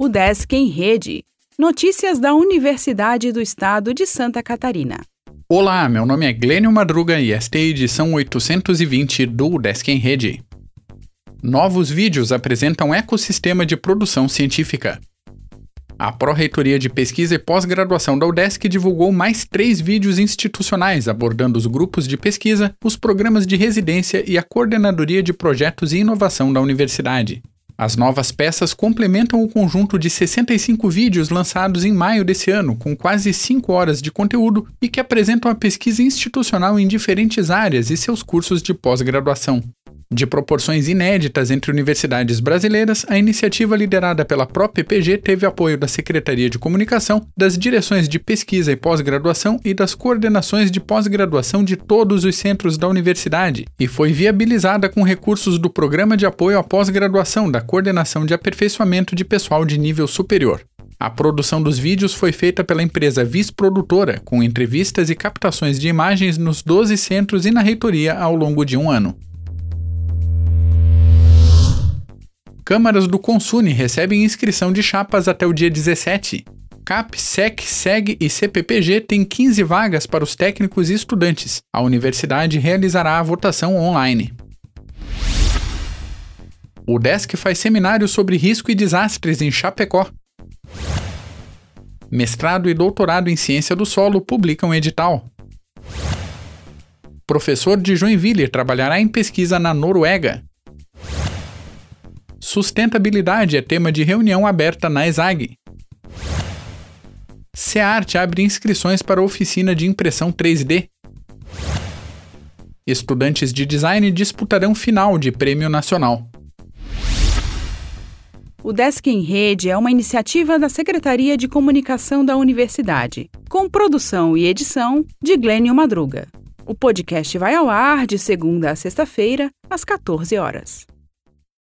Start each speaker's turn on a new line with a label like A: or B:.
A: O Desk em Rede. Notícias da Universidade do Estado de Santa Catarina.
B: Olá, meu nome é Glênio Madruga e esta é a edição 820 do Desk em Rede. Novos vídeos apresentam ecossistema de produção científica. A Pró-Reitoria de Pesquisa e Pós-Graduação da UDESC divulgou mais três vídeos institucionais abordando os grupos de pesquisa, os programas de residência e a coordenadoria de projetos e inovação da universidade. As novas peças complementam o conjunto de 65 vídeos lançados em maio desse ano, com quase 5 horas de conteúdo e que apresentam a pesquisa institucional em diferentes áreas e seus cursos de pós-graduação. De proporções inéditas entre universidades brasileiras, a iniciativa liderada pela própria PPG teve apoio da Secretaria de Comunicação, das direções de pesquisa e pós-graduação e das coordenações de pós-graduação de todos os centros da universidade, e foi viabilizada com recursos do Programa de Apoio à Pós-Graduação da Coordenação de Aperfeiçoamento de Pessoal de Nível Superior. A produção dos vídeos foi feita pela empresa Vis Produtora, com entrevistas e captações de imagens nos 12 centros e na reitoria ao longo de um ano. Câmaras do Consune recebem inscrição de chapas até o dia 17. CAP, SEC, SEG e CPPG têm 15 vagas para os técnicos e estudantes. A universidade realizará a votação online. O DESC faz seminário sobre risco e desastres em Chapecó. Mestrado e doutorado em ciência do solo publicam edital. Professor de Joinville trabalhará em pesquisa na Noruega. Sustentabilidade é tema de reunião aberta na ESAG. SEART abre inscrições para oficina de impressão 3D. Estudantes de design disputarão final de prêmio nacional.
A: O Desk em Rede é uma iniciativa da Secretaria de Comunicação da Universidade, com produção e edição de Glênio Madruga. O podcast vai ao ar de segunda a sexta-feira, às 14 horas.